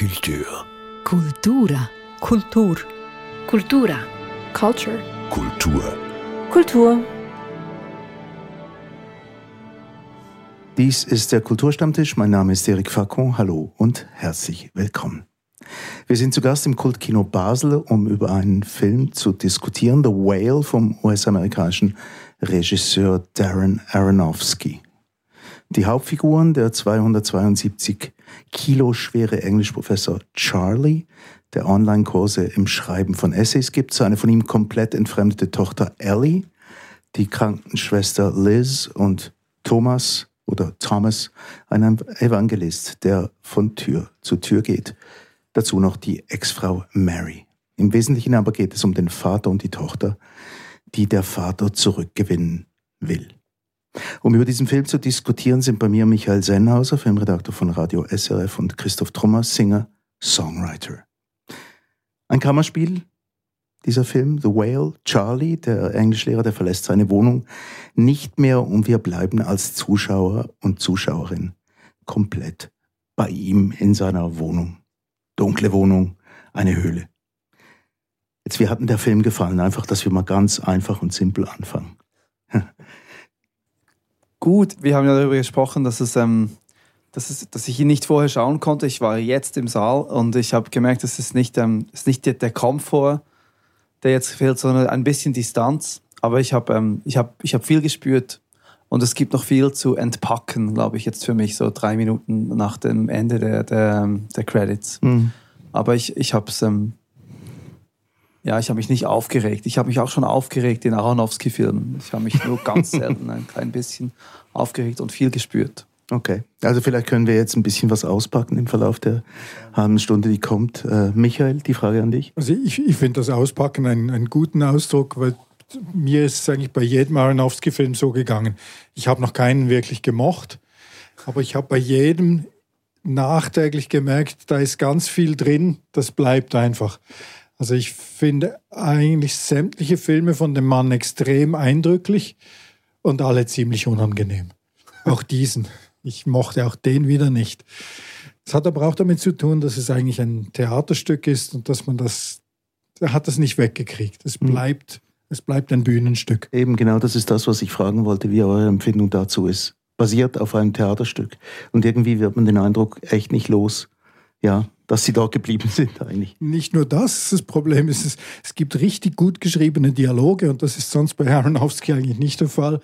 Culture. Cultura. Kultur. Cultura. Culture. Kultur. Kultur. Dies ist der Kulturstammtisch. Mein Name ist Eric Facon. Hallo und herzlich willkommen. Wir sind zu Gast im Kultkino Basel, um über einen Film zu diskutieren, The Whale vom US-amerikanischen Regisseur Darren Aronofsky. Die Hauptfiguren, der 272 Kilo schwere Englischprofessor Charlie, der Online-Kurse im Schreiben von Essays gibt, seine von ihm komplett entfremdete Tochter Ellie, die Krankenschwester Liz und Thomas oder Thomas, ein Evangelist, der von Tür zu Tür geht. Dazu noch die Ex-Frau Mary. Im Wesentlichen aber geht es um den Vater und die Tochter, die der Vater zurückgewinnen will. Um über diesen Film zu diskutieren, sind bei mir Michael Sennhauser, Filmredakteur von Radio SRF und Christoph Trummer, Singer, Songwriter. Ein Kammerspiel, dieser Film, The Whale, Charlie, der Englischlehrer, der verlässt seine Wohnung nicht mehr und wir bleiben als Zuschauer und Zuschauerin komplett bei ihm in seiner Wohnung. Dunkle Wohnung, eine Höhle. Jetzt, wie hat denn der Film gefallen? Einfach, dass wir mal ganz einfach und simpel anfangen. Gut, wir haben ja darüber gesprochen, dass es, ähm, dass, es, dass ich ihn nicht vorher schauen konnte. Ich war jetzt im Saal und ich habe gemerkt, es ist nicht, ähm, es ist nicht der, der Komfort, der jetzt fehlt, sondern ein bisschen Distanz. Aber ich habe ähm, ich hab, ich hab viel gespürt und es gibt noch viel zu entpacken, glaube ich, jetzt für mich, so drei Minuten nach dem Ende der, der, der Credits. Mhm. Aber ich, ich habe es, ähm, ja, ich habe mich nicht aufgeregt. Ich habe mich auch schon aufgeregt in Aronofsky-Filmen. Ich habe mich nur ganz selten ein klein bisschen aufgeregt und viel gespürt. Okay, also vielleicht können wir jetzt ein bisschen was auspacken im Verlauf der halben Stunde, die kommt. Äh, Michael, die Frage an dich. Also ich, ich finde das Auspacken einen, einen guten Ausdruck, weil mir ist es eigentlich bei jedem Aronofsky-Film so gegangen. Ich habe noch keinen wirklich gemocht, aber ich habe bei jedem nachträglich gemerkt, da ist ganz viel drin, das bleibt einfach. Also ich finde eigentlich sämtliche Filme von dem Mann extrem eindrücklich und alle ziemlich unangenehm. Auch diesen. Ich mochte auch den wieder nicht. Es hat aber auch damit zu tun, dass es eigentlich ein Theaterstück ist und dass man das, er hat das nicht weggekriegt. Es bleibt, es bleibt ein Bühnenstück. Eben genau das ist das, was ich fragen wollte, wie eure Empfindung dazu ist. Basiert auf einem Theaterstück. Und irgendwie wird man den Eindruck echt nicht los. Ja, dass sie dort geblieben sind eigentlich. Nicht nur das, das Problem ist, es, es gibt richtig gut geschriebene Dialoge und das ist sonst bei Aronofsky eigentlich nicht der Fall.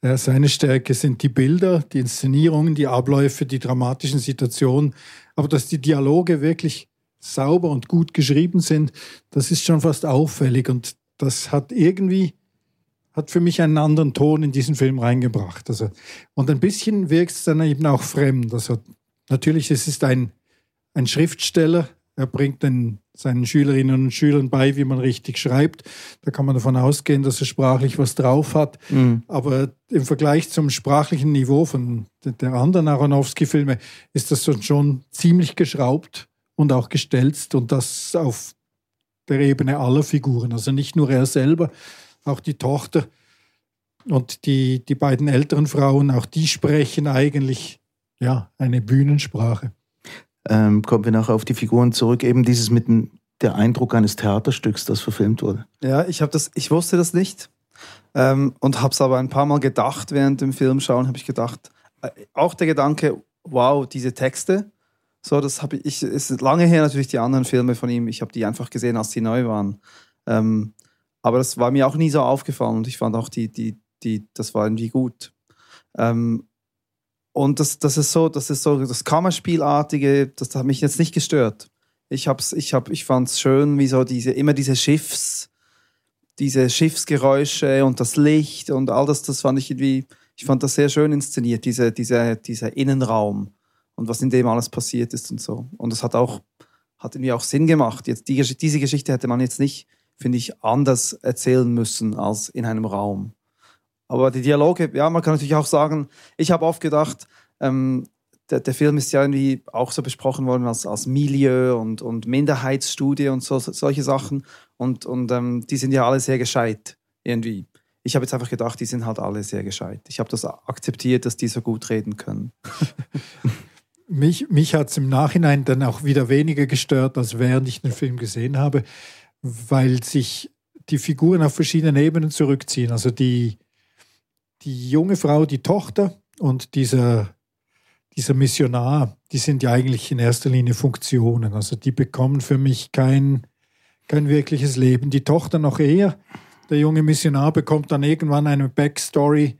Äh, seine Stärke sind die Bilder, die Inszenierungen, die Abläufe, die dramatischen Situationen, aber dass die Dialoge wirklich sauber und gut geschrieben sind, das ist schon fast auffällig und das hat irgendwie hat für mich einen anderen Ton in diesen Film reingebracht. Also, und ein bisschen wirkt es dann eben auch fremd. Also, natürlich, es ist ein ein Schriftsteller. Er bringt den, seinen Schülerinnen und Schülern bei, wie man richtig schreibt. Da kann man davon ausgehen, dass er sprachlich was drauf hat. Mhm. Aber im Vergleich zum sprachlichen Niveau von der anderen Aronofsky-Filme ist das schon ziemlich geschraubt und auch gestelzt und das auf der Ebene aller Figuren. Also nicht nur er selber, auch die Tochter und die, die beiden älteren Frauen, auch die sprechen eigentlich ja, eine Bühnensprache ähm, kommen wir nachher auf die Figuren zurück, eben dieses mit dem, der Eindruck eines Theaterstücks, das verfilmt wurde. Ja, ich das, ich wusste das nicht ähm, und habe es aber ein paar Mal gedacht während dem Film schauen, habe ich gedacht, äh, auch der Gedanke, wow, diese Texte, so das habe ich, ist lange her natürlich die anderen Filme von ihm, ich habe die einfach gesehen, als sie neu waren. Ähm, aber das war mir auch nie so aufgefallen und ich fand auch die, die, die, das war irgendwie gut. Ähm, und das, das ist so, das ist so das Kammerspielartige, das hat mich jetzt nicht gestört. Ich hab's, ich hab, ich fand's schön, wie so diese, immer diese Schiffs, diese Schiffsgeräusche und das Licht und all das, das fand ich irgendwie, ich fand das sehr schön inszeniert, diese, diese, dieser Innenraum und was in dem alles passiert ist und so. Und das hat auch, hat irgendwie auch Sinn gemacht. Jetzt die, diese Geschichte hätte man jetzt nicht, finde ich, anders erzählen müssen als in einem Raum. Aber die Dialoge, ja, man kann natürlich auch sagen, ich habe oft gedacht, ähm, der, der, Film ist ja irgendwie auch so besprochen worden als, als Milieu und, und Minderheitsstudie und so, solche Sachen. Und, und ähm, die sind ja alle sehr gescheit, irgendwie. Ich habe jetzt einfach gedacht, die sind halt alle sehr gescheit. Ich habe das akzeptiert, dass die so gut reden können. mich, mich hat es im Nachhinein dann auch wieder weniger gestört, als während ich den Film gesehen habe, weil sich die Figuren auf verschiedenen Ebenen zurückziehen. Also die, die junge Frau, die Tochter und dieser, dieser Missionar, die sind ja eigentlich in erster Linie Funktionen. Also die bekommen für mich kein, kein wirkliches Leben. Die Tochter noch eher. Der junge Missionar bekommt dann irgendwann eine Backstory,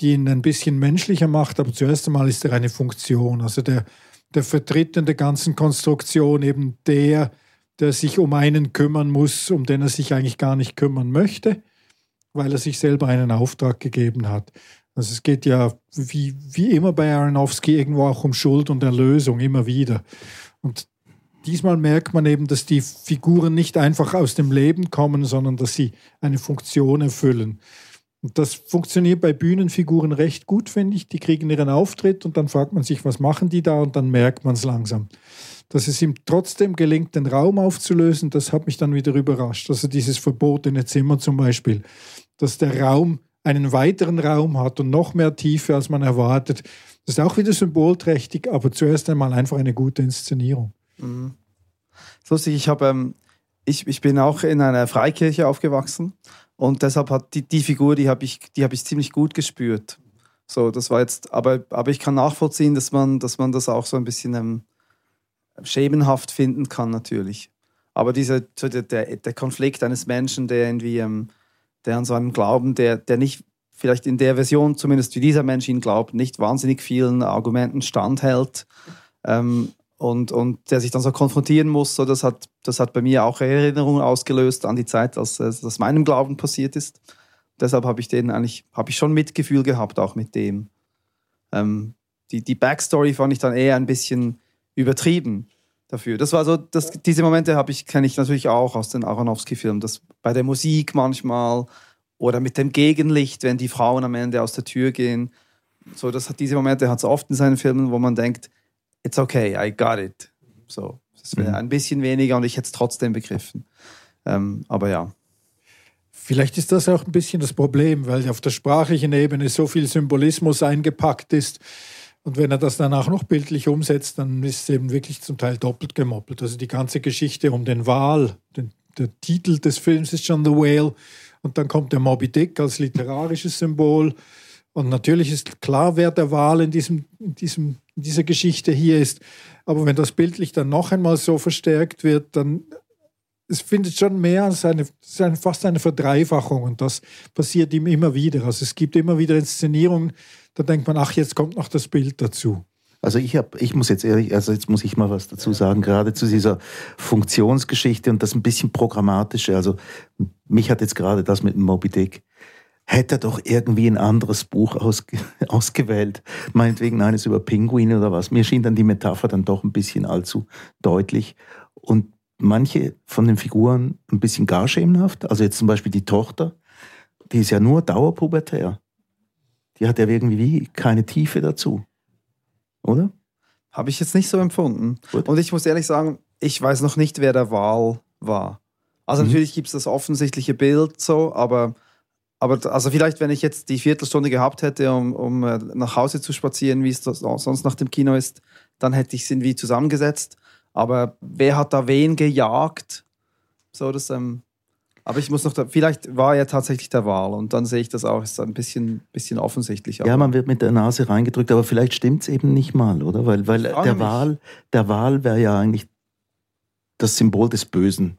die ihn ein bisschen menschlicher macht, aber zuerst einmal ist er eine Funktion. Also der, der vertritt in der ganzen Konstruktion eben der, der sich um einen kümmern muss, um den er sich eigentlich gar nicht kümmern möchte, weil er sich selber einen Auftrag gegeben hat. Also es geht ja wie, wie immer bei Aronofsky irgendwo auch um Schuld und Erlösung, immer wieder. Und diesmal merkt man eben, dass die Figuren nicht einfach aus dem Leben kommen, sondern dass sie eine Funktion erfüllen. Und das funktioniert bei Bühnenfiguren recht gut, finde ich. Die kriegen ihren Auftritt und dann fragt man sich, was machen die da und dann merkt man es langsam. Dass es ihm trotzdem gelingt, den Raum aufzulösen, das hat mich dann wieder überrascht. Also dieses verbotene Zimmer zum Beispiel, dass der Raum einen weiteren Raum hat und noch mehr Tiefe, als man erwartet. Das ist auch wieder symbolträchtig, aber zuerst einmal einfach eine gute Inszenierung. Mhm. lustig, ich, hab, ähm, ich, ich bin auch in einer Freikirche aufgewachsen und deshalb hat die, die Figur, die habe ich, hab ich ziemlich gut gespürt. So, das war jetzt, aber, aber ich kann nachvollziehen, dass man, dass man das auch so ein bisschen ähm, schemenhaft finden kann, natürlich. Aber dieser, der, der, Konflikt eines Menschen, der irgendwie, ähm, der an so einem Glauben, der, der nicht vielleicht in der Version, zumindest wie dieser Mensch ihn glaubt, nicht wahnsinnig vielen Argumenten standhält, ähm, und, und der sich dann so konfrontieren muss, so, das, hat, das hat bei mir auch Erinnerungen ausgelöst an die Zeit, als das meinem Glauben passiert ist. Deshalb habe ich den eigentlich, habe ich schon Mitgefühl gehabt, auch mit dem. Ähm, die, die Backstory fand ich dann eher ein bisschen übertrieben dafür. Das war so, das, diese Momente habe ich, kenne ich natürlich auch aus den Aronofsky-Filmen, das bei der Musik manchmal oder mit dem Gegenlicht, wenn die Frauen am Ende aus der Tür gehen. So, das hat diese Momente hat es oft in seinen Filmen, wo man denkt, it's okay, I got it. So, es wäre mhm. ein bisschen weniger und ich hätte es trotzdem begriffen. Ähm, aber ja. Vielleicht ist das auch ein bisschen das Problem, weil auf der sprachlichen Ebene so viel Symbolismus eingepackt ist. Und wenn er das danach noch bildlich umsetzt, dann ist es eben wirklich zum Teil doppelt gemoppelt. Also die ganze Geschichte um den Wal, den, der Titel des Films ist schon The Whale. Und dann kommt der Moby Dick als literarisches Symbol. Und natürlich ist klar, wer der Wal in, diesem, in, diesem, in dieser Geschichte hier ist. Aber wenn das bildlich dann noch einmal so verstärkt wird, dann es findet schon mehr als eine, fast eine Verdreifachung und das passiert ihm immer wieder. Also es gibt immer wieder Inszenierungen, da denkt man, ach, jetzt kommt noch das Bild dazu. Also ich habe, ich muss jetzt ehrlich, also jetzt muss ich mal was dazu sagen, gerade zu dieser Funktionsgeschichte und das ein bisschen programmatische. Also mich hat jetzt gerade das mit dem Moby Dick hätte er doch irgendwie ein anderes Buch ausge ausgewählt. Meinetwegen eines über Pinguine oder was. Mir schien dann die Metapher dann doch ein bisschen allzu deutlich. Und manche von den Figuren ein bisschen gar schemenhaft. Also jetzt zum Beispiel die Tochter, die ist ja nur dauerpubertär. Die hat ja irgendwie keine Tiefe dazu. Oder? Habe ich jetzt nicht so empfunden. Gut. Und ich muss ehrlich sagen, ich weiß noch nicht, wer der Wahl war. Also mhm. natürlich gibt es das offensichtliche Bild so, aber aber also vielleicht, wenn ich jetzt die Viertelstunde gehabt hätte, um, um äh, nach Hause zu spazieren, wie es sonst nach dem Kino ist, dann hätte ich es irgendwie zusammengesetzt. Aber wer hat da wen gejagt? So, das, ähm, aber ich muss noch, da, vielleicht war er tatsächlich der Wahl und dann sehe ich das auch, ist ein bisschen, bisschen offensichtlich. Ja, man wird mit der Nase reingedrückt, aber vielleicht stimmt es eben nicht mal, oder? Weil, weil der Wahl, der Wahl wäre ja eigentlich das Symbol des Bösen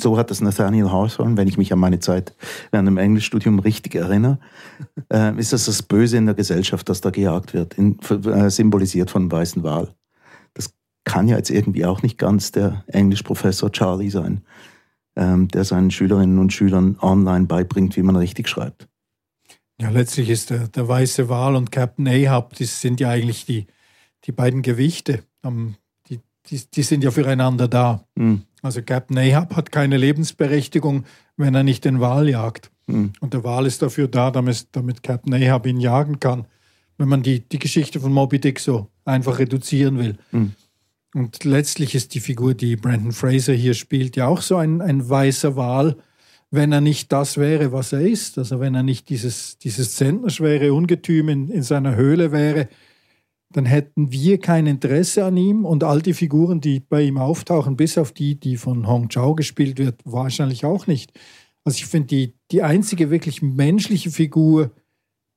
so hat das Nathaniel Hawthorne, wenn ich mich an meine Zeit während dem Englischstudium richtig erinnere, äh, ist das das Böse in der Gesellschaft, das da gejagt wird, in, äh, symbolisiert von weißen Wal. Das kann ja jetzt irgendwie auch nicht ganz der Englischprofessor Charlie sein, der seinen Schülerinnen und Schülern online beibringt, wie man richtig schreibt. Ja, letztlich ist der, der weiße Wal und Captain Ahab, das sind ja eigentlich die, die beiden Gewichte. die, die, die sind ja füreinander da. Mhm. Also Captain Ahab hat keine Lebensberechtigung, wenn er nicht den Wal jagt. Mhm. Und der Wal ist dafür da, damit, damit Captain Ahab ihn jagen kann, wenn man die, die Geschichte von Moby Dick so einfach reduzieren will. Mhm. Und letztlich ist die Figur, die Brandon Fraser hier spielt, ja auch so ein, ein weißer Wal, wenn er nicht das wäre, was er ist. Also wenn er nicht dieses, dieses zentnerschwere Ungetüm in, in seiner Höhle wäre, dann hätten wir kein Interesse an ihm und all die Figuren, die bei ihm auftauchen, bis auf die, die von Hong Chao gespielt wird, wahrscheinlich auch nicht. Also ich finde, die, die einzige wirklich menschliche Figur,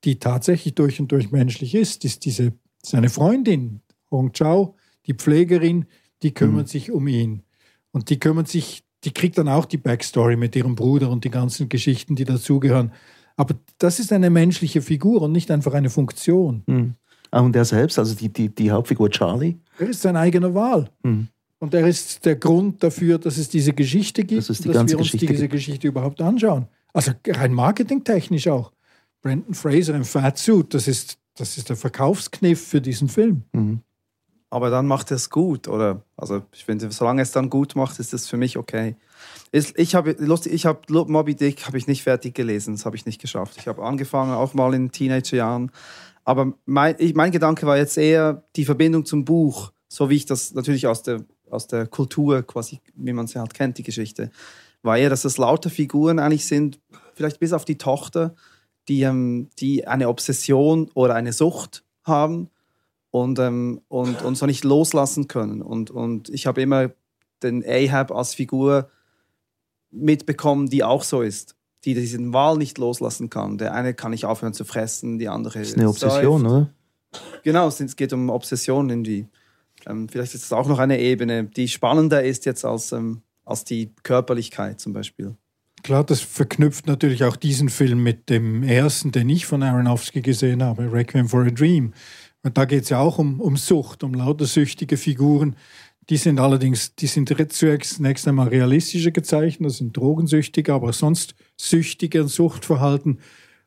die tatsächlich durch und durch menschlich ist, ist diese, seine Freundin, Hong Chao, die Pflegerin, die kümmert mhm. sich um ihn. Und die kümmert sich, die kriegt dann auch die Backstory mit ihrem Bruder und die ganzen Geschichten, die dazugehören. Aber das ist eine menschliche Figur und nicht einfach eine Funktion. Mhm. Ah, und er selbst, also die, die, die Hauptfigur Charlie? Er ist sein eigener Wahl. Mhm. Und er ist der Grund dafür, dass es diese Geschichte gibt, das dass wir uns Geschichte diese Geschichte überhaupt anschauen. Also rein marketingtechnisch auch. Brandon Fraser im Fatsuit, das ist, das ist der Verkaufskniff für diesen Film. Mhm. Aber dann macht er es gut, oder? Also ich finde, solange es dann gut macht, ist das für mich okay. Ich habe lustig, ich habe Moby Dick habe ich nicht fertig gelesen, das habe ich nicht geschafft. Ich habe angefangen, auch mal in Teenagerjahren, aber mein, ich, mein Gedanke war jetzt eher die Verbindung zum Buch, so wie ich das natürlich aus der, aus der Kultur quasi, wie man sie halt kennt, die Geschichte, war eher, dass es lauter Figuren eigentlich sind, vielleicht bis auf die Tochter, die, ähm, die eine Obsession oder eine Sucht haben und, ähm, und, und so nicht loslassen können. Und, und ich habe immer den Ahab als Figur mitbekommen, die auch so ist die diesen Wahl nicht loslassen kann. Der eine kann nicht aufhören zu fressen, die andere. Das ist eine Obsession, oder? Genau, es geht um Obsession irgendwie. Ähm, vielleicht ist es auch noch eine Ebene, die spannender ist jetzt als, ähm, als die Körperlichkeit zum Beispiel. Klar, das verknüpft natürlich auch diesen Film mit dem ersten, den ich von Aronofsky gesehen habe, Requiem for a Dream. Und da geht es ja auch um, um Sucht, um lauter süchtige Figuren, die sind allerdings, die sind zunächst einmal realistischer gezeichnet, das sind Drogensüchtige, aber sonst süchtige und Suchtverhalten.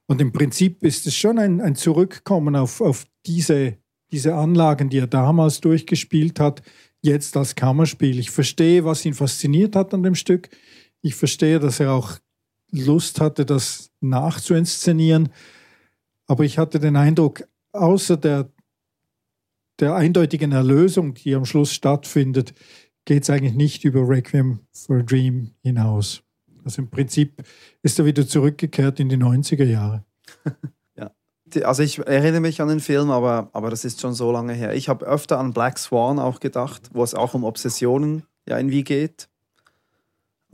Und im Prinzip ist es schon ein, ein Zurückkommen auf, auf diese, diese Anlagen, die er damals durchgespielt hat, jetzt als Kammerspiel. Ich verstehe, was ihn fasziniert hat an dem Stück. Ich verstehe, dass er auch Lust hatte, das nachzuinszenieren. Aber ich hatte den Eindruck, außer der der eindeutigen Erlösung, die am Schluss stattfindet, geht es eigentlich nicht über Requiem for a Dream hinaus. Also im Prinzip ist er wieder zurückgekehrt in die 90er Jahre. ja. Also ich erinnere mich an den Film, aber, aber das ist schon so lange her. Ich habe öfter an Black Swan auch gedacht, wo es auch um Obsessionen ja irgendwie geht.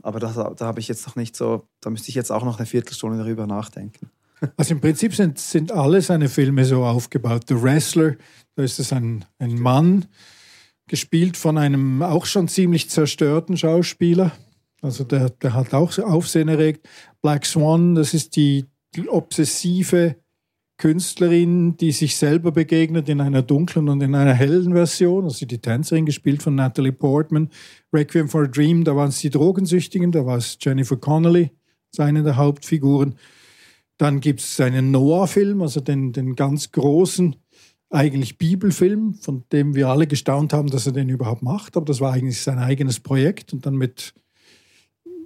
Aber da, da habe ich jetzt noch nicht so, da müsste ich jetzt auch noch eine Viertelstunde darüber nachdenken. Also im Prinzip sind, sind alle seine Filme so aufgebaut. The Wrestler, da ist es ein, ein Mann, gespielt von einem auch schon ziemlich zerstörten Schauspieler. Also der, der hat auch Aufsehen erregt. Black Swan, das ist die, die obsessive Künstlerin, die sich selber begegnet in einer dunklen und in einer hellen Version. Also die Tänzerin gespielt von Natalie Portman. Requiem for a Dream, da waren es die Drogensüchtigen, da war es Jennifer Connelly, eine der Hauptfiguren. Dann gibt es einen Noah-Film, also den, den ganz großen eigentlich Bibelfilm, von dem wir alle gestaunt haben, dass er den überhaupt macht. Aber das war eigentlich sein eigenes Projekt. Und dann mit,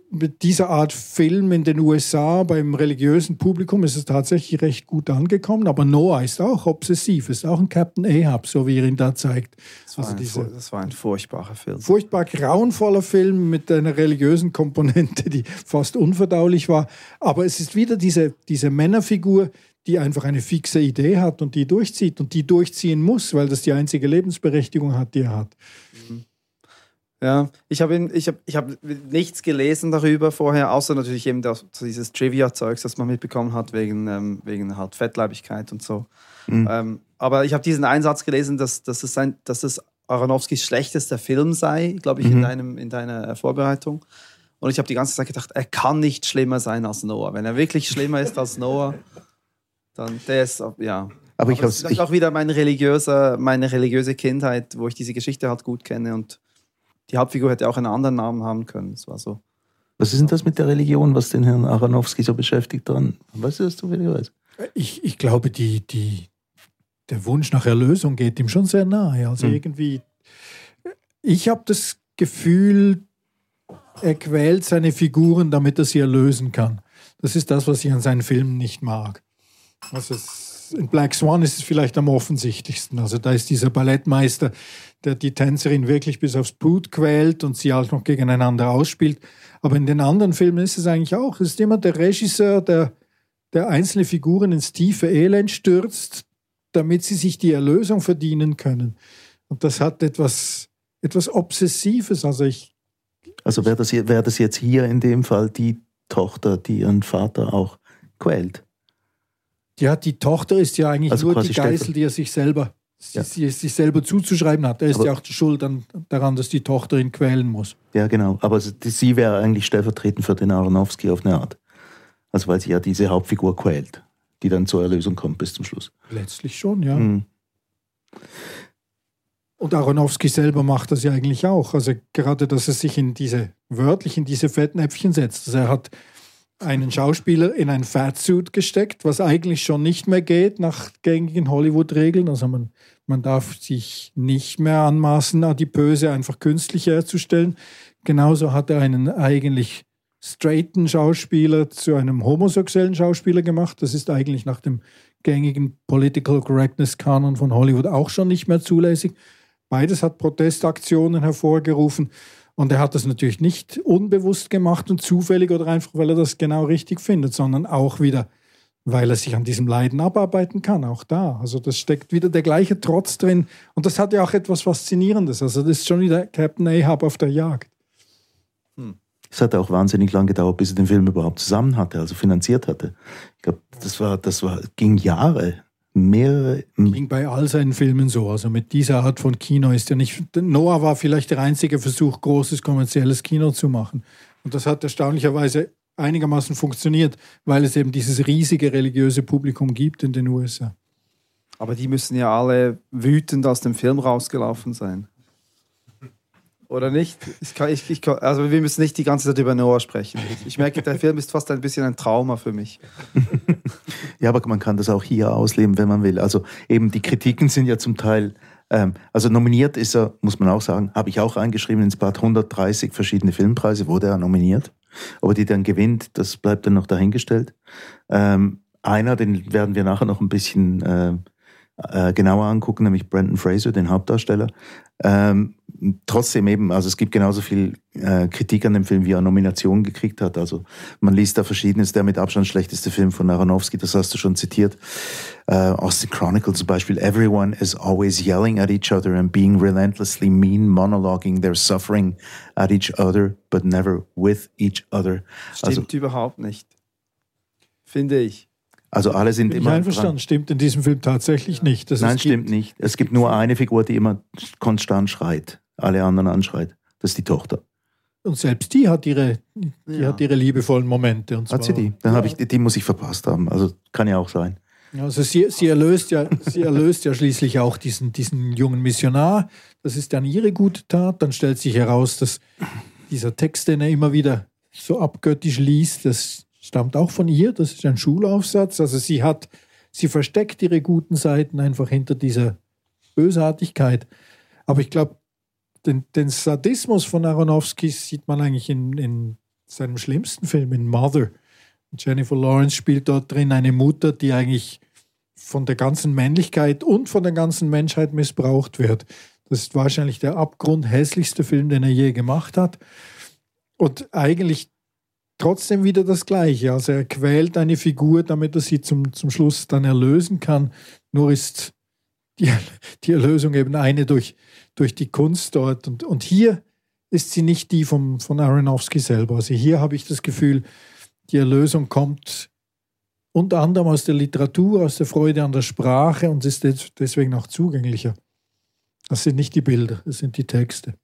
mit dieser Art Film in den USA beim religiösen Publikum ist es tatsächlich recht gut angekommen. Aber Noah ist auch obsessiv, ist auch ein Captain Ahab, so wie er ihn da zeigt. Das war, also diese, ein, das war ein furchtbarer Film. Furchtbar grauenvoller Film mit einer religiösen Komponente, die fast unverdaulich war. Aber es ist wieder diese, diese Männerfigur, die einfach eine fixe Idee hat und die durchzieht und die durchziehen muss, weil das die einzige Lebensberechtigung hat, die er hat. Mhm. Ja, ich habe ich hab, ich hab nichts gelesen darüber vorher, außer natürlich eben das, dieses Trivia-Zeugs, das man mitbekommen hat, wegen, ähm, wegen halt Fettleibigkeit und so. Mhm. Ähm, aber ich habe diesen Einsatz gelesen, dass, dass, es ein, dass es Aronofskis schlechtester Film sei, glaube ich, mhm. in, deinem, in deiner Vorbereitung. Und ich habe die ganze Zeit gedacht, er kann nicht schlimmer sein als Noah. Wenn er wirklich schlimmer ist als Noah, dann ist, ja. Aber, ich habe es auch wieder meine religiöse, meine religiöse Kindheit, wo ich diese Geschichte halt gut kenne und die Hauptfigur hätte auch einen anderen Namen haben können. Es war so. Was ist denn das mit der Religion, was den Herrn Aronofsky so beschäftigt dran? Weißt du das zufälligerweise? Ich, ich glaube, die, die, der Wunsch nach Erlösung geht ihm schon sehr nahe. Also hm. irgendwie, ich habe das Gefühl, er quält seine Figuren, damit er sie erlösen kann. Das ist das, was ich an seinen Filmen nicht mag. Also in Black Swan ist es vielleicht am offensichtlichsten. Also da ist dieser Ballettmeister, der die Tänzerin wirklich bis aufs Blut quält und sie auch noch gegeneinander ausspielt. Aber in den anderen Filmen ist es eigentlich auch. Es ist immer der Regisseur, der, der einzelne Figuren ins tiefe Elend stürzt, damit sie sich die Erlösung verdienen können. Und das hat etwas, etwas Obsessives. Also ich. Also wäre das, wär das jetzt hier in dem Fall die Tochter, die ihren Vater auch quält? Ja, die Tochter ist ja eigentlich Also nur die Geißel, die er sich selber, Ja. sie, sich selber zuzuschreiben hat. Er ist Aber- ja auch schuld an, daran, dass die Tochter ihn quälen muss. Ja, genau. Aber sie sie wäre eigentlich stellvertretend für den Aronofsky auf eine Art. Also weil sie ja diese Hauptfigur quält, die dann zur Erlösung kommt bis zum Schluss. Letztlich schon, ja. Mhm. Und Aronofsky selber macht das ja eigentlich auch. Also gerade, dass er sich in diese, wörtlich in diese Fettnäpfchen setzt. Also er hat einen Schauspieler in ein Fatsuit gesteckt, was eigentlich schon nicht mehr geht nach gängigen Hollywood-Regeln. Also man, man darf sich nicht mehr anmaßen, adipöse einfach künstlich herzustellen. Genauso hat er einen eigentlich straighten Schauspieler zu einem homosexuellen Schauspieler gemacht. Das ist eigentlich nach dem gängigen Political Correctness Kanon von Hollywood auch schon nicht mehr zulässig. Beides hat Protestaktionen hervorgerufen. Und er hat das natürlich nicht unbewusst gemacht und zufällig oder einfach, weil er das genau richtig findet, sondern auch wieder, weil er sich an diesem Leiden abarbeiten kann, auch da. Also das steckt wieder der gleiche Trotz drin. Und das hat ja auch etwas Faszinierendes. Also das ist schon wieder Captain Ahab auf der Jagd. Es hat auch wahnsinnig lang gedauert, bis er den Film überhaupt zusammen hatte, also finanziert hatte. Ich glaube, das war, das war, ging Jahre, mehrere. Ging bei all seinen Filmen so. Also mit dieser Art von Kino ist ja nicht. Noah war vielleicht der einzige Versuch, großes kommerzielles Kino zu machen. Und das hat erstaunlicherweise einigermaßen funktioniert, weil es eben dieses riesige religiöse Publikum gibt in den USA. Aber die müssen ja alle wütend aus dem Film rausgelaufen sein. Oder nicht? Ich kann, ich, ich also wir müssen nicht die ganze Zeit über Noah sprechen. Ich, merke, der Film ist fast ein bisschen ein Trauma für mich. Ja, aber man kann das auch hier ausleben, wenn man will. Also eben die Kritiken sind ja zum Teil, ähm, also nominiert ist er, muss man auch sagen, habe ich auch eingeschrieben ins Blatt, 130 verschiedene Filmpreise wurde er nominiert. Aber die dann gewinnt, das bleibt dann noch dahingestellt. Ähm, einer, den werden wir nachher noch ein bisschen äh, äh, genauer angucken, nämlich Brandon Fraser, den Hauptdarsteller. Ähm, trotzdem eben, also es gibt genauso viel äh, Kritik an dem Film, wie er Nominationen gekriegt hat. Also man liest da verschiedenes, der mit Abstand schlechteste Film von Aronofsky, das hast du schon zitiert. Äh, Austin Chronicle zum Beispiel, everyone is always yelling at each other and being relentlessly mean, monologuing their suffering at each other, but never with each other. Stimmt Also, überhaupt nicht. Finde ich. also alle sind Bin ich immer einverstanden. dran. Stimmt in diesem Film tatsächlich nicht. Das Nein, es stimmt gibt, nicht. Es gibt nur eine Figur, die immer konstant schreit, alle anderen anschreit. Das ist die Tochter. Und selbst die hat ihre, die Ja. hat ihre liebevollen Momente. Und Hat sie die? Dann ja. habe ich die muss ich verpasst haben. Also kann ja auch sein. Also sie, sie, erlöst ja, sie erlöst ja schließlich auch diesen, diesen jungen Missionar. Das ist dann ihre gute Tat. Dann stellt sich heraus, dass dieser Text, den er immer wieder so abgöttisch liest, das stammt auch von ihr. Das ist ein Schulaufsatz. Also sie hat, sie versteckt ihre guten Seiten einfach hinter dieser Bösartigkeit. Aber ich glaube, den, den Sadismus von Aronofsky sieht man eigentlich in, in seinem schlimmsten Film, in Mother. Jennifer Lawrence spielt dort drin eine Mutter, die eigentlich von der ganzen Männlichkeit und von der ganzen Menschheit missbraucht wird. Das ist wahrscheinlich der abgrundhässlichste Film, den er je gemacht hat. Und eigentlich trotzdem wieder das Gleiche. Also er quält eine Figur, damit er sie zum, zum Schluss dann erlösen kann. Nur ist die, die Erlösung eben eine durch, durch die Kunst dort. Und, und hier ist sie nicht die vom, von Aronofsky selber. Also hier habe ich das Gefühl, die Erlösung kommt unter anderem aus der Literatur, aus der Freude an der Sprache und ist des- deswegen auch zugänglicher. Das sind nicht die Bilder, das sind die Texte.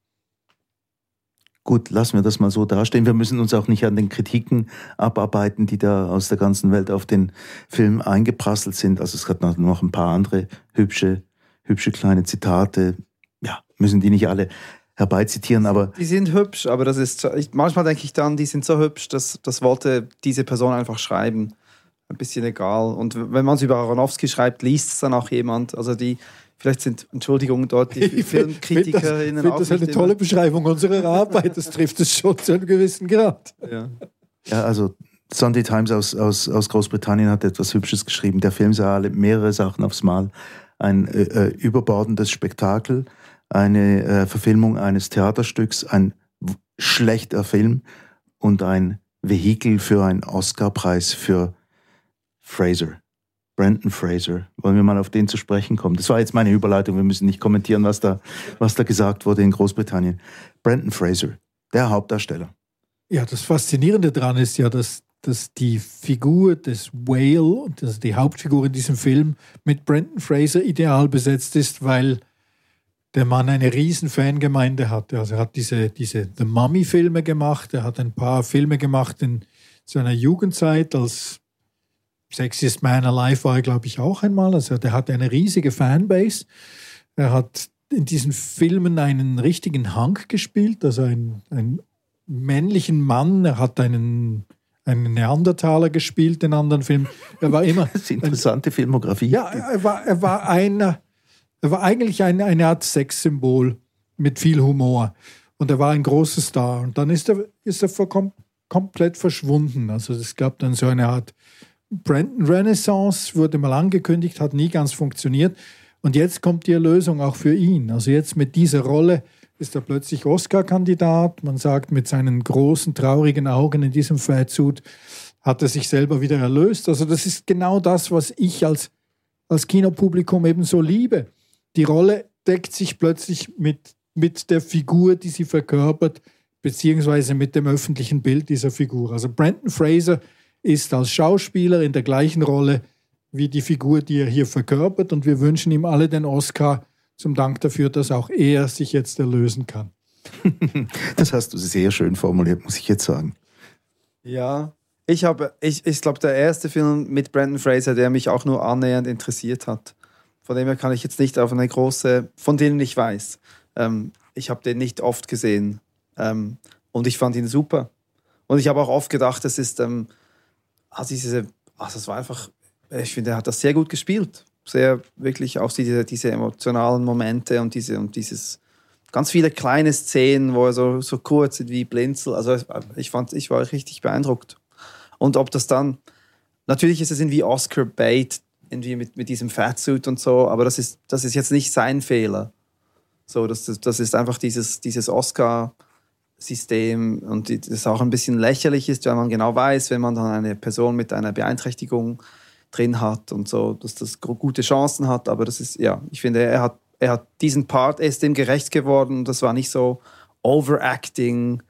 Gut, lassen wir das mal so dastehen. Wir müssen uns auch nicht an den Kritiken abarbeiten, die da aus der ganzen Welt auf den Film eingeprasselt sind. Also es hat noch- ein paar andere hübsche, hübsche kleine Zitate. Ja, müssen die nicht alle herbeizitieren, aber Die sind hübsch, aber das ist. Ich, manchmal denke ich dann, die sind so hübsch, dass das wollte diese Person einfach schreiben. Ein bisschen egal. Und wenn man es über Aronofsky schreibt, liest es dann auch jemand. Also die, vielleicht sind, Entschuldigung, dort die Ich Filmkritikerinnen das, auch das eine nicht tolle Beschreibung unserer Arbeit. Das trifft es schon zu einem gewissen Grad. Ja. Ja, also Sunday Times aus, aus, aus Großbritannien hat etwas Hübsches geschrieben. Der Film sah alle mehrere Sachen aufs Mal. Ein äh, äh, überbordendes Spektakel, eine äh, Verfilmung eines Theaterstücks, ein schlechter Film und ein Vehikel für einen Oscarpreis für Fraser, Brandon Fraser. Wollen wir mal auf den zu sprechen kommen? Das war jetzt meine Überleitung. Wir müssen nicht kommentieren, was da, was da gesagt wurde in Großbritannien. Brandon Fraser, der Hauptdarsteller. Ja, das Faszinierende daran ist ja, dass, dass die Figur des Whale, also die Hauptfigur in diesem Film, mit Brandon Fraser ideal besetzt ist, weil der Mann eine riesen Fangemeinde hatte. Also er hat diese, diese The Mummy-Filme gemacht, er hat ein paar Filme gemacht in seiner Jugendzeit als Sexiest Man Alive war er, glaube ich, auch einmal. Also der hatte eine riesige Fanbase. Er hat in diesen Filmen einen richtigen Hank gespielt, also einen, einen männlichen Mann. Er hat einen, einen Neandertaler gespielt in anderen Filmen. Er war immer. Das ist interessante ein, Filmografie. Ja, er war, er war einer er war eigentlich eine, eine Art Sexsymbol mit viel Humor. Und er war ein großer Star. Und dann ist er, ist er kom komplett verschwunden. Also es gab dann so eine Art Brandon Renaissance, wurde mal angekündigt, hat nie ganz funktioniert. Und jetzt kommt die Erlösung auch für ihn. Also jetzt mit dieser Rolle ist er plötzlich Oscar-Kandidat. Man sagt, mit seinen großen, traurigen Augen in diesem Fatsuit hat er sich selber wieder erlöst. Also das ist genau das, was ich als, als Kinopublikum eben so liebe die Rolle deckt sich plötzlich mit, mit der Figur, die sie verkörpert, beziehungsweise mit dem öffentlichen Bild dieser Figur. Also Brandon Fraser ist als Schauspieler in der gleichen Rolle wie die Figur, die er hier verkörpert. Und wir wünschen ihm alle den Oscar zum Dank dafür, dass auch er sich jetzt erlösen kann. Das hast du sehr schön formuliert, muss ich jetzt sagen. Ja, ich habe, ich, ich glaube, der erste Film mit Brandon Fraser, der mich auch nur annähernd interessiert hat. Von dem her kann ich jetzt nicht auf eine große, von denen ich weiß. Ähm, ich habe den nicht oft gesehen ähm, und ich fand ihn super. Und ich habe auch oft gedacht, es ist, ähm, also diese, also es war einfach, ich finde, er hat das sehr gut gespielt. Sehr wirklich auch diese, diese emotionalen Momente und diese und dieses ganz viele kleine Szenen, wo er so, so kurz sind wie Blinzel. Also ich fand, ich war richtig beeindruckt. Und ob das dann, natürlich ist es irgendwie Oscar Bait, irgendwie mit, mit diesem Fatsuit und so, aber das ist, das ist jetzt nicht sein Fehler. So, das, das ist einfach dieses, dieses Oscar-System und das auch ein bisschen lächerlich ist, wenn man genau weiß, wenn man dann eine Person mit einer Beeinträchtigung drin hat und so, dass das gute Chancen hat, aber das ist, ja, ich finde, er hat, er hat diesen Part, er ist dem gerecht geworden, das war nicht so overacting,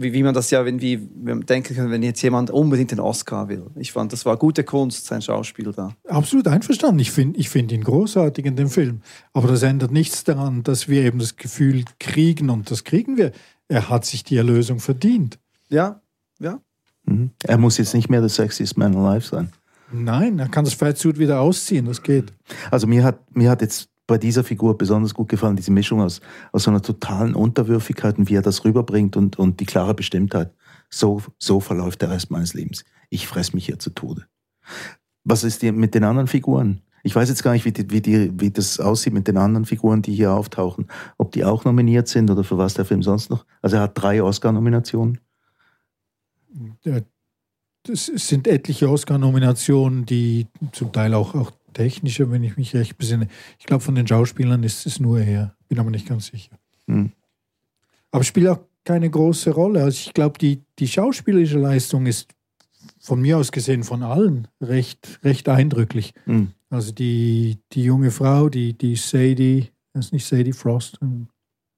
wie, wie man das ja irgendwie denken kann, wenn jetzt jemand unbedingt den Oscar will. Ich fand, das war gute Kunst, sein Schauspiel da. Absolut einverstanden. Ich finde ich find ihn großartig in dem Film. Aber das ändert nichts daran, dass wir eben das Gefühl kriegen, und das kriegen wir, er hat sich die Erlösung verdient. Ja, ja. Mhm. Er muss jetzt nicht mehr der sexiest man alive sein. Nein, er kann das Fatsuit wieder ausziehen, das geht. Also mir hat, mir hat jetzt bei dieser Figur besonders gut gefallen, diese Mischung aus, aus so einer totalen Unterwürfigkeit und wie er das rüberbringt und, und die klare Bestimmtheit. So, so verläuft der Rest meines Lebens. Ich fress mich hier zu Tode. Was ist mit den anderen Figuren? Ich weiß jetzt gar nicht, wie, die, wie, die, wie das aussieht mit den anderen Figuren, die hier auftauchen. Ob die auch nominiert sind oder für was der Film sonst noch. Also er hat drei Oscar-Nominationen. Das sind etliche Oscar-Nominationen, die zum Teil auch, auch technischer, wenn ich mich recht besinne. Ich glaube, von den Schauspielern ist es nur er. Bin aber nicht ganz sicher. Mhm. Aber spielt auch keine große Rolle. Also ich glaube, die, die schauspielerische Leistung ist von mir aus gesehen von allen recht, recht eindrücklich. Mhm. Also die, die junge Frau, die, die Sadie, das ist nicht Sadie Frost. Ähm,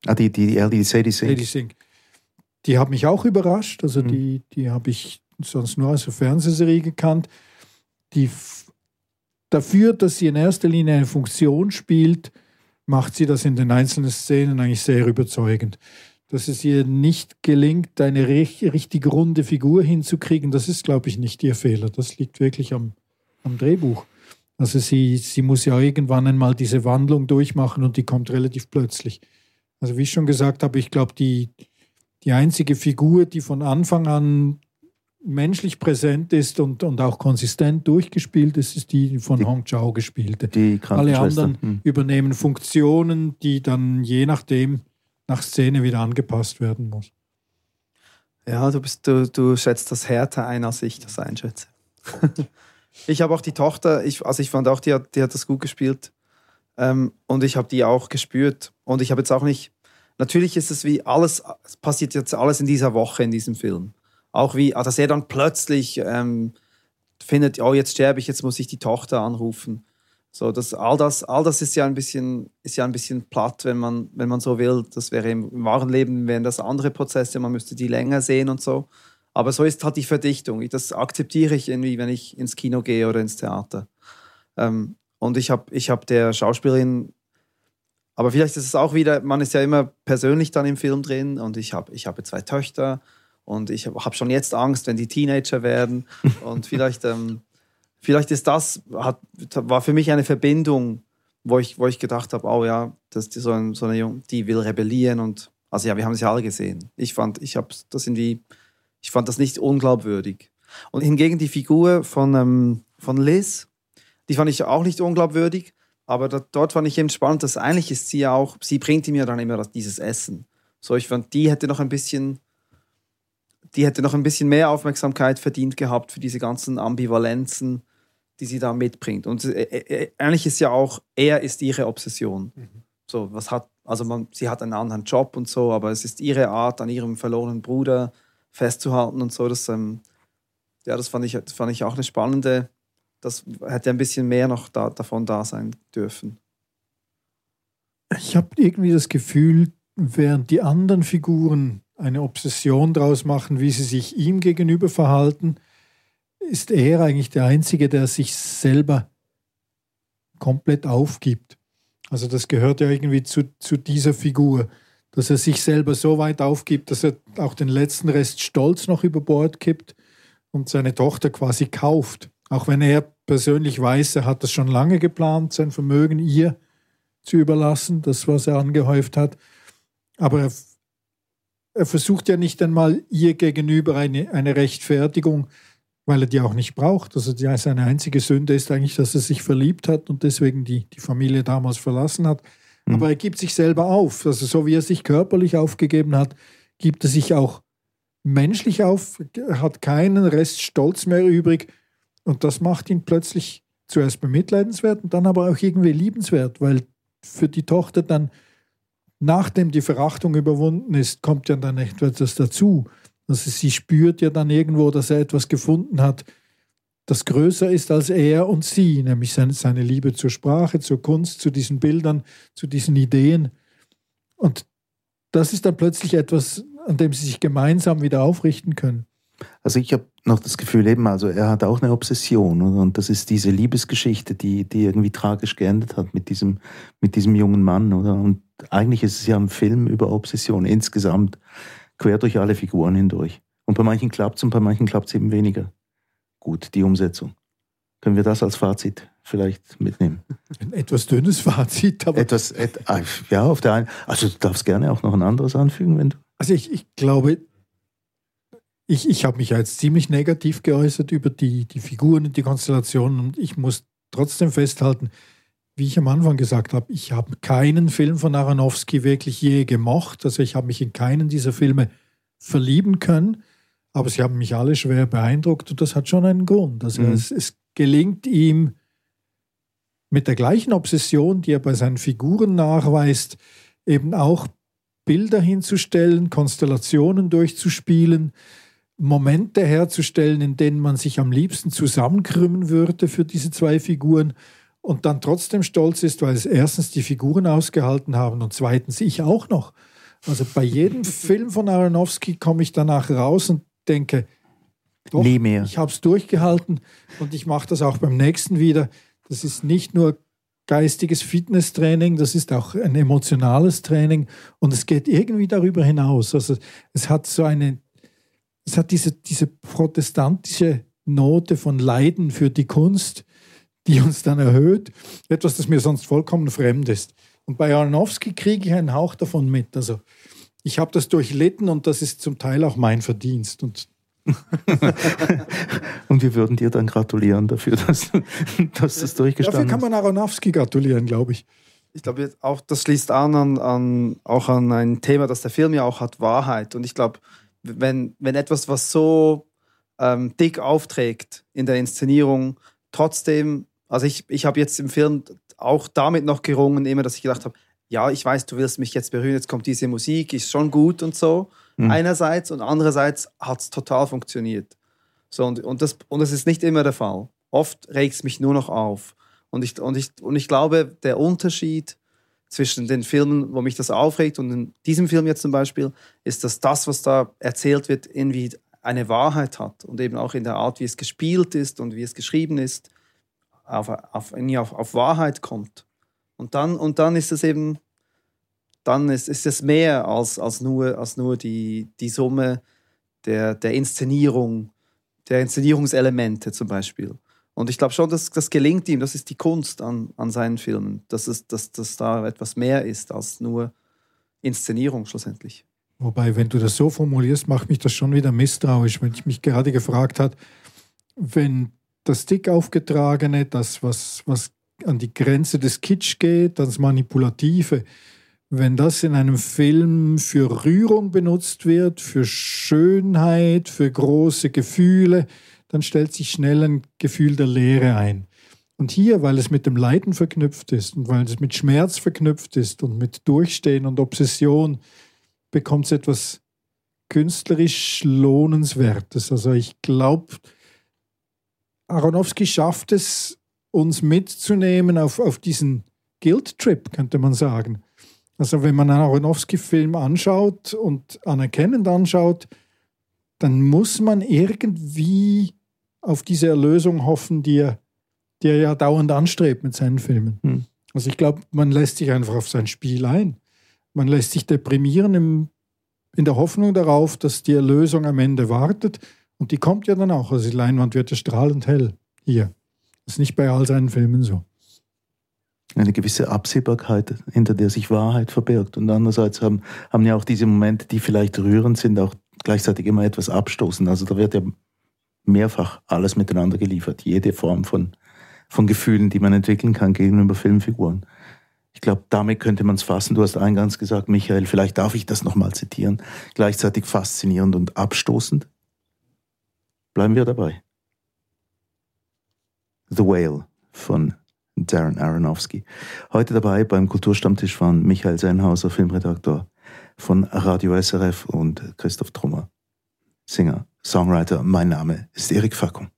ah, die, die, die, die Sadie Sink. Sadie Sink. Die hat mich auch überrascht. Also mhm. die, die habe ich sonst nur aus der Fernsehserie gekannt. Die dafür, dass sie in erster Linie eine Funktion spielt, macht sie das in den einzelnen Szenen eigentlich sehr überzeugend. Dass es ihr nicht gelingt, eine richtig runde Figur hinzukriegen, das ist, glaube ich, nicht ihr Fehler. Das liegt wirklich am, am Drehbuch. Also sie, sie muss ja irgendwann einmal diese Wandlung durchmachen und die kommt relativ plötzlich. Also wie ich schon gesagt habe, ich glaube, die, die einzige Figur, die von Anfang an menschlich präsent ist und, und auch konsistent durchgespielt ist, ist die von die, Hong Chao gespielte. Die Alle anderen hm. übernehmen Funktionen, die dann je nachdem nach Szene wieder angepasst werden muss. Ja, du, bist, du, du schätzt das härter ein, als ich das einschätze. ich habe auch die Tochter, ich, also ich fand auch, die hat, die hat das gut gespielt. Ähm, und ich habe die auch gespürt. Und ich habe jetzt auch nicht, natürlich ist es wie alles, es passiert jetzt alles in dieser Woche in diesem Film. Auch wie, ah, dass er dann plötzlich ähm, findet, oh, jetzt sterbe ich, jetzt muss ich die Tochter anrufen. So, das, all, das, all das ist ja ein bisschen, ist ja ein bisschen platt, wenn man, wenn man so will. Das wäre im, im wahren Leben wären das andere Prozesse, man müsste die länger sehen und so. Aber so ist halt die Verdichtung. Das akzeptiere ich irgendwie, wenn ich ins Kino gehe oder ins Theater. Ähm, und ich habe ich hab der Schauspielerin, aber vielleicht ist es auch wieder, man ist ja immer persönlich dann im Film drin und ich habe ich hab zwei Töchter und ich habe schon jetzt Angst, wenn die Teenager werden. und vielleicht, ähm, vielleicht ist das, hat, war für mich eine Verbindung, wo ich, wo ich gedacht habe, oh ja, das ist so, ein, so eine Junge, die will rebellieren und also ja, wir haben es ja alle gesehen. Ich fand, ich habe das irgendwie, ich fand das nicht unglaubwürdig. Und hingegen die Figur von, ähm, von Liz, die fand ich auch nicht unglaubwürdig, aber da, dort fand ich eben spannend, dass eigentlich ist sie ja auch, sie bringt ihm ja dann immer dieses Essen. So, ich fand, die hätte noch ein bisschen, die hätte noch ein bisschen mehr Aufmerksamkeit verdient gehabt für diese ganzen Ambivalenzen, die sie da mitbringt. Und äh, äh, eigentlich ist ja auch, er ist ihre Obsession. Mhm. So, was hat, also man, sie hat einen anderen Job und so, aber es ist ihre Art, an ihrem verlorenen Bruder festzuhalten und so. Das, ähm, ja, das fand ich, das fand ich auch eine spannende das hätte ein bisschen mehr noch da, davon da sein dürfen. Ich habe irgendwie das Gefühl, während die anderen Figuren eine Obsession daraus machen, wie sie sich ihm gegenüber verhalten, ist er eigentlich der Einzige, der sich selber komplett aufgibt. Also das gehört ja irgendwie zu, zu dieser Figur, dass er sich selber so weit aufgibt, dass er auch den letzten Rest Stolz noch über Bord kippt und seine Tochter quasi kauft. Auch wenn er persönlich weiß, er hat das schon lange geplant, sein Vermögen ihr zu überlassen, das, was er angehäuft hat. Aber er, er versucht ja nicht einmal ihr gegenüber eine, eine Rechtfertigung, weil er die auch nicht braucht. Also die, seine einzige Sünde ist eigentlich, dass er sich verliebt hat und deswegen die, die Familie damals verlassen hat. Mhm. Aber er gibt sich selber auf. Also so wie er sich körperlich aufgegeben hat, gibt er sich auch menschlich auf, er hat keinen Rest Stolz mehr übrig und das macht ihn plötzlich zuerst bemitleidenswert und dann aber auch irgendwie liebenswert, weil für die Tochter dann, nachdem die Verachtung überwunden ist, kommt ja dann etwas dazu. Also sie spürt ja dann irgendwo, dass er etwas gefunden hat, das größer ist als er und sie, nämlich seine, Liebe zur Sprache, zur Kunst, zu diesen Bildern, zu diesen Ideen. Und das ist dann plötzlich etwas, an dem sie sich gemeinsam wieder aufrichten können. Also ich habe noch das Gefühl eben, also er hat auch eine Obsession und das ist diese Liebesgeschichte, die, die irgendwie tragisch geendet hat mit diesem, mit diesem jungen Mann, oder? Und eigentlich ist es ja ein Film über Obsession insgesamt, quer durch alle Figuren hindurch. Und bei manchen klappt es und bei manchen klappt es eben weniger. Gut, die Umsetzung. Können wir das als Fazit vielleicht mitnehmen? Ein etwas dünnes Fazit, aber. Etwas, et, ah, ja, auf der einen. Also du darfst gerne auch noch ein anderes anfügen, wenn du. Also ich, ich glaube, ich, ich habe mich jetzt ziemlich negativ geäußert über die, die Figuren und die Konstellationen und ich muss trotzdem festhalten, wie ich am Anfang gesagt habe, ich habe keinen Film von Aronofsky wirklich je gemocht. Also ich habe mich in keinen dieser Filme verlieben können, aber sie haben mich alle schwer beeindruckt und das hat schon einen Grund. Also mhm. es, es gelingt ihm mit der gleichen Obsession, die er bei seinen Figuren nachweist, eben auch Bilder hinzustellen, Konstellationen durchzuspielen, Momente herzustellen, in denen man sich am liebsten zusammenkrümmen würde für diese zwei Figuren und dann trotzdem stolz ist, weil es erstens die Figuren ausgehalten haben und zweitens ich auch noch. Also bei jedem Film von Aronofsky komme ich danach raus und denke, doch, Nie mehr. ich habe es durchgehalten und ich mache das auch beim nächsten wieder. Das ist nicht nur geistiges Fitnesstraining, das ist auch ein emotionales Training und es geht irgendwie darüber hinaus. Also es hat so eine es hat diese, diese protestantische Note von Leiden für die Kunst, die uns dann erhöht. Etwas, das mir sonst vollkommen fremd ist. Und bei Aronofsky kriege ich einen Hauch davon mit. Also ich habe das durchlitten und das ist zum Teil auch mein Verdienst. Und und wir würden dir dann gratulieren dafür, dass, dass das durchgestanden ist. Dafür kann man Aronofsky gratulieren, glaube ich. Ich glaube, auch das schließt an, an, an, auch an ein Thema, das der Film ja auch hat, Wahrheit. Und ich glaube, wenn, wenn etwas, was so ähm, dick aufträgt in der Inszenierung, trotzdem, also ich, ich habe jetzt im Film auch damit noch gerungen, immer, dass ich gedacht habe, ja, ich weiß, du willst mich jetzt berühren, jetzt kommt diese Musik, ist schon gut und so, mhm. einerseits, und andererseits hat es total funktioniert. So, und, und, das, und das ist nicht immer der Fall. Oft regt es mich nur noch auf. Und ich, und, ich, und ich glaube, der Unterschied zwischen den Filmen, wo mich das aufregt und in diesem Film jetzt zum Beispiel, ist, dass das, was da erzählt wird, irgendwie eine Wahrheit hat und eben auch in der Art, wie es gespielt ist und wie es geschrieben ist, auf, auf, auf, auf Wahrheit kommt. Und dann, und dann ist es eben, dann ist, ist es mehr als, als nur, als nur die, die Summe der, der Inszenierung, der Inszenierungselemente zum Beispiel. Und ich glaube schon, dass das gelingt ihm, das ist die Kunst an, an seinen Filmen, dass, es, dass, dass da etwas mehr ist als nur Inszenierung schlussendlich. Wobei, wenn du das so formulierst, macht mich das schon wieder misstrauisch, wenn ich mich gerade gefragt habe, wenn das dick aufgetragene, das, was, was an die Grenze des Kitsch geht, das Manipulative, wenn das in einem Film für Rührung benutzt wird, für Schönheit, für große Gefühle, dann stellt sich schnell ein Gefühl der Leere ein. Und hier, weil es mit dem Leiden verknüpft ist und weil es mit Schmerz verknüpft ist und mit Durchstehen und Obsession, bekommt es etwas künstlerisch Lohnenswertes. Also ich glaube, Aronofsky schafft es, uns mitzunehmen auf, auf diesen Guilt-Trip, könnte man sagen. Also wenn man einen Aronofsky-Film anschaut und anerkennend anschaut, dann muss man irgendwie auf diese Erlösung hoffen, die er, die er ja dauernd anstrebt mit seinen Filmen. Hm. Also ich glaube, man lässt sich einfach auf sein Spiel ein. Man lässt sich deprimieren im, in der Hoffnung darauf, dass die Erlösung am Ende wartet. Und die kommt ja dann auch. Also die Leinwand wird ja strahlend hell hier. Das ist nicht bei all seinen Filmen so. Eine gewisse Absehbarkeit, hinter der sich Wahrheit verbirgt. Und andererseits haben, haben ja auch diese Momente, die vielleicht rührend sind, auch gleichzeitig immer etwas abstoßen. Also da wird ja mehrfach alles miteinander geliefert. Jede Form von, von Gefühlen, die man entwickeln kann gegenüber Filmfiguren. Ich glaube, damit könnte man es fassen. Du hast eingangs gesagt, Michael, vielleicht darf ich das nochmal zitieren. Gleichzeitig faszinierend und abstoßend. Bleiben wir dabei. The Whale von Darren Aronofsky. Heute dabei beim Kulturstammtisch waren Michael Seinhauser, Filmredaktor von Radio SRF und Christoph Trummer, Singer, Songwriter. Mein Name ist Erik Fackung.